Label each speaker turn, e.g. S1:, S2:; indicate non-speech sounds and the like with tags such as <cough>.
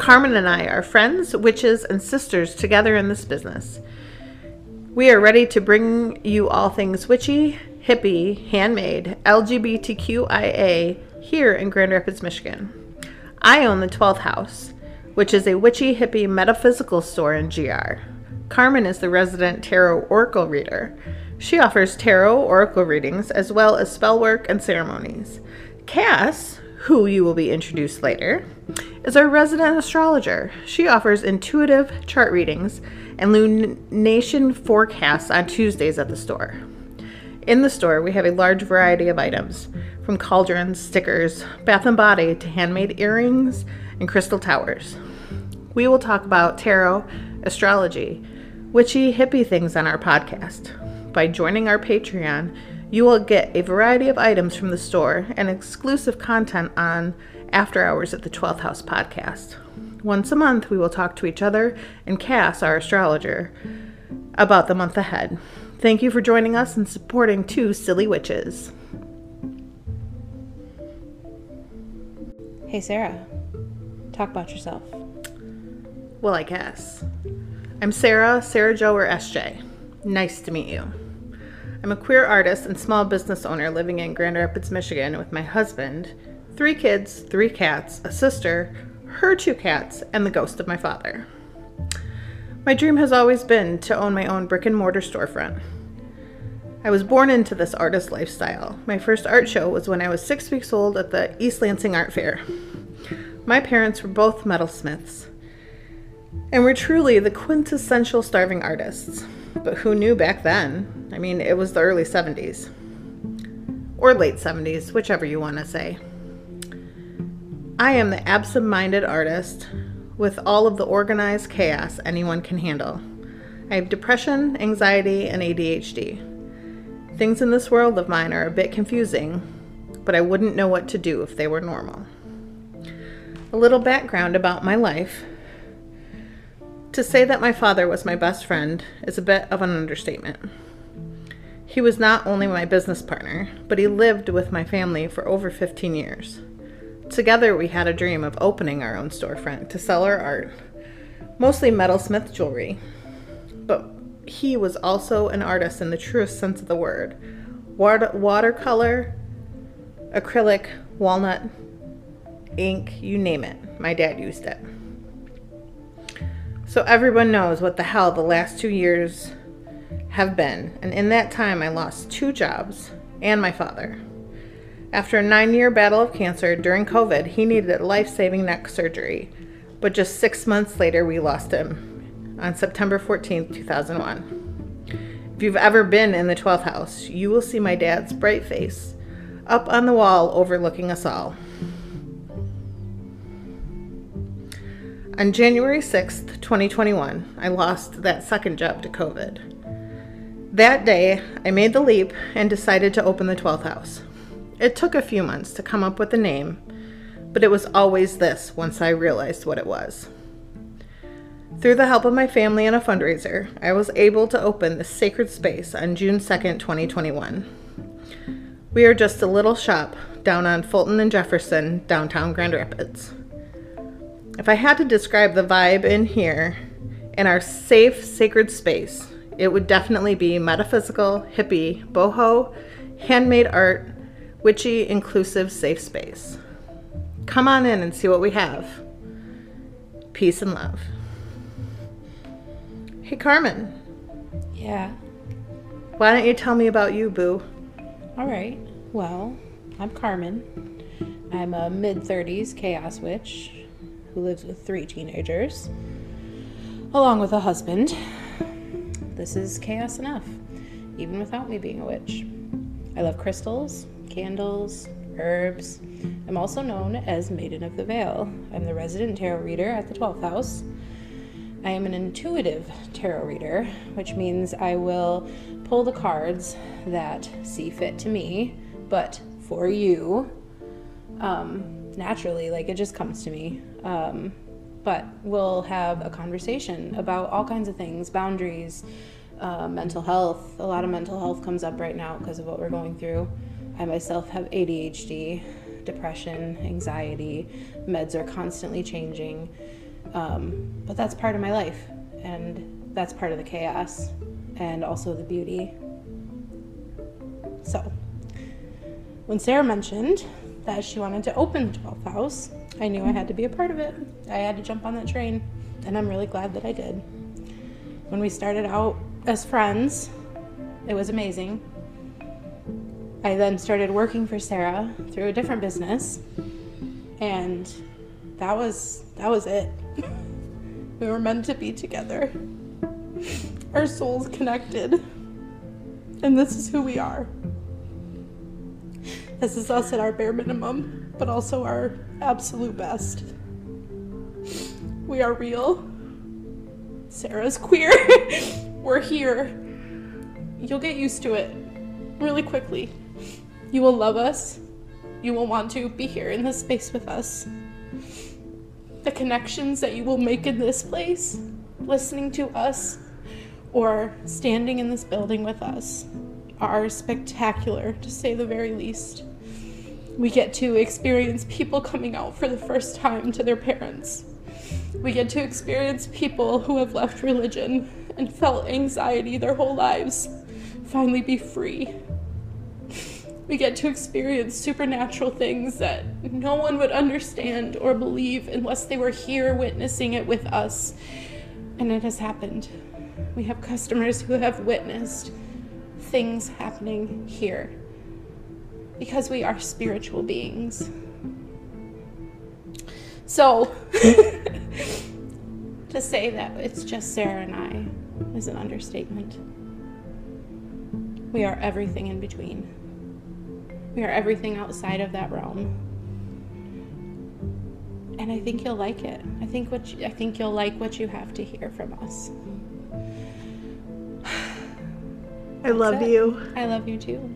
S1: Carmen and I are friends, witches, and sisters together in this business. We are ready to bring you all things witchy, hippie, handmade, LGBTQIA here in Grand Rapids, Michigan. I own the 12th House, which is a witchy, hippie, metaphysical store in GR. Carmen is the resident tarot oracle reader. She offers tarot oracle readings as well as spell work and ceremonies. Cass, who you will be introduced later, is our resident astrologer. She offers intuitive chart readings and lunation forecasts on Tuesdays at the store. In the store, we have a large variety of items, from cauldrons, stickers, bath and body, to handmade earrings and crystal towers. We will talk about tarot, astrology, witchy, hippie things on our podcast. By joining our Patreon, you will get a variety of items from the store and exclusive content on After Hours at the 12th House podcast. Once a month, we will talk to each other and Cass, our astrologer, about the month ahead. Thank you for joining us and supporting Two Silly Witches.
S2: Hey, Sarah. Talk about yourself.
S1: Well, I guess. I'm Sarah, Sarah Joe, or SJ. Nice to meet you. I'm a queer artist and small business owner living in Grand Rapids, Michigan with my husband, three kids, three cats, a sister, her two cats, and the ghost of my father. My dream has always been to own my own brick and mortar storefront. I was born into this artist lifestyle. My first art show was when I was six weeks old at the East Lansing Art Fair. My parents were both metalsmiths and were truly the quintessential starving artists. But who knew back then? I mean, it was the early 70s. Or late 70s, whichever you want to say. I am the absent minded artist with all of the organized chaos anyone can handle. I have depression, anxiety, and ADHD. Things in this world of mine are a bit confusing, but I wouldn't know what to do if they were normal. A little background about my life. To say that my father was my best friend is a bit of an understatement. He was not only my business partner, but he lived with my family for over 15 years. Together, we had a dream of opening our own storefront to sell our art, mostly metalsmith jewelry. But he was also an artist in the truest sense of the word watercolor, acrylic, walnut, ink, you name it. My dad used it. So everyone knows what the hell the last two years have been. And in that time, I lost two jobs and my father. After a nine year battle of cancer during COVID, he needed life saving neck surgery. But just six months later, we lost him on September 14th, 2001. If you've ever been in the 12th house, you will see my dad's bright face up on the wall overlooking us all. On January 6th, 2021, I lost that second job to COVID. That day, I made the leap and decided to open the 12th house. It took a few months to come up with a name, but it was always this once I realized what it was. Through the help of my family and a fundraiser, I was able to open the sacred space on June 2nd, 2021. We are just a little shop down on Fulton and Jefferson, downtown Grand Rapids. If I had to describe the vibe in here, in our safe, sacred space, it would definitely be metaphysical, hippie, boho, handmade art, witchy, inclusive, safe space. Come on in and see what we have. Peace and love. Hey, Carmen,
S2: Yeah.
S1: why don't you tell me about you, Boo?
S2: All right. Well, I'm Carmen. I'm a mid 30s chaos witch who lives with three teenagers, along with a husband. This is chaos enough, even without me being a witch. I love crystals, candles, herbs. I'm also known as Maiden of the Veil. I'm the resident tarot reader at the 12th house. I am an intuitive tarot reader, which means I will pull the cards that see fit to me, but for you, um, naturally, like it just comes to me. Um, but we'll have a conversation about all kinds of things boundaries, uh, mental health. A lot of mental health comes up right now because of what we're going through. I myself have ADHD, depression, anxiety, meds are constantly changing. Um, but that's part of my life, and that's part of the chaos, and also the beauty. So, when Sarah mentioned that she wanted to open the 12th house, I knew I had to be a part of it. I had to jump on that train, and I'm really glad that I did. When we started out as friends, it was amazing. I then started working for Sarah through a different business, and that was that was it. <laughs> we were meant to be together. Our souls connected. And this is who we are. This is us at our bare minimum, but also our absolute best. We are real. Sarah's queer. <laughs> We're here. You'll get used to it really quickly. You will love us. You will want to be here in this space with us. The connections that you will make in this place, listening to us, or standing in this building with us, are spectacular, to say the very least. We get to experience people coming out for the first time to their parents. We get to experience people who have left religion and felt anxiety their whole lives finally be free. We get to experience supernatural things that no one would understand or believe unless they were here witnessing it with us. And it has happened. We have customers who have witnessed things happening here because we are spiritual beings. So, <laughs> to say that it's just Sarah and I is an understatement. We are everything in between. We are everything outside of that realm. And I think you'll like it. I think what you, I think you'll like what you have to hear from us.
S1: I love
S2: it.
S1: you.
S2: I love you too.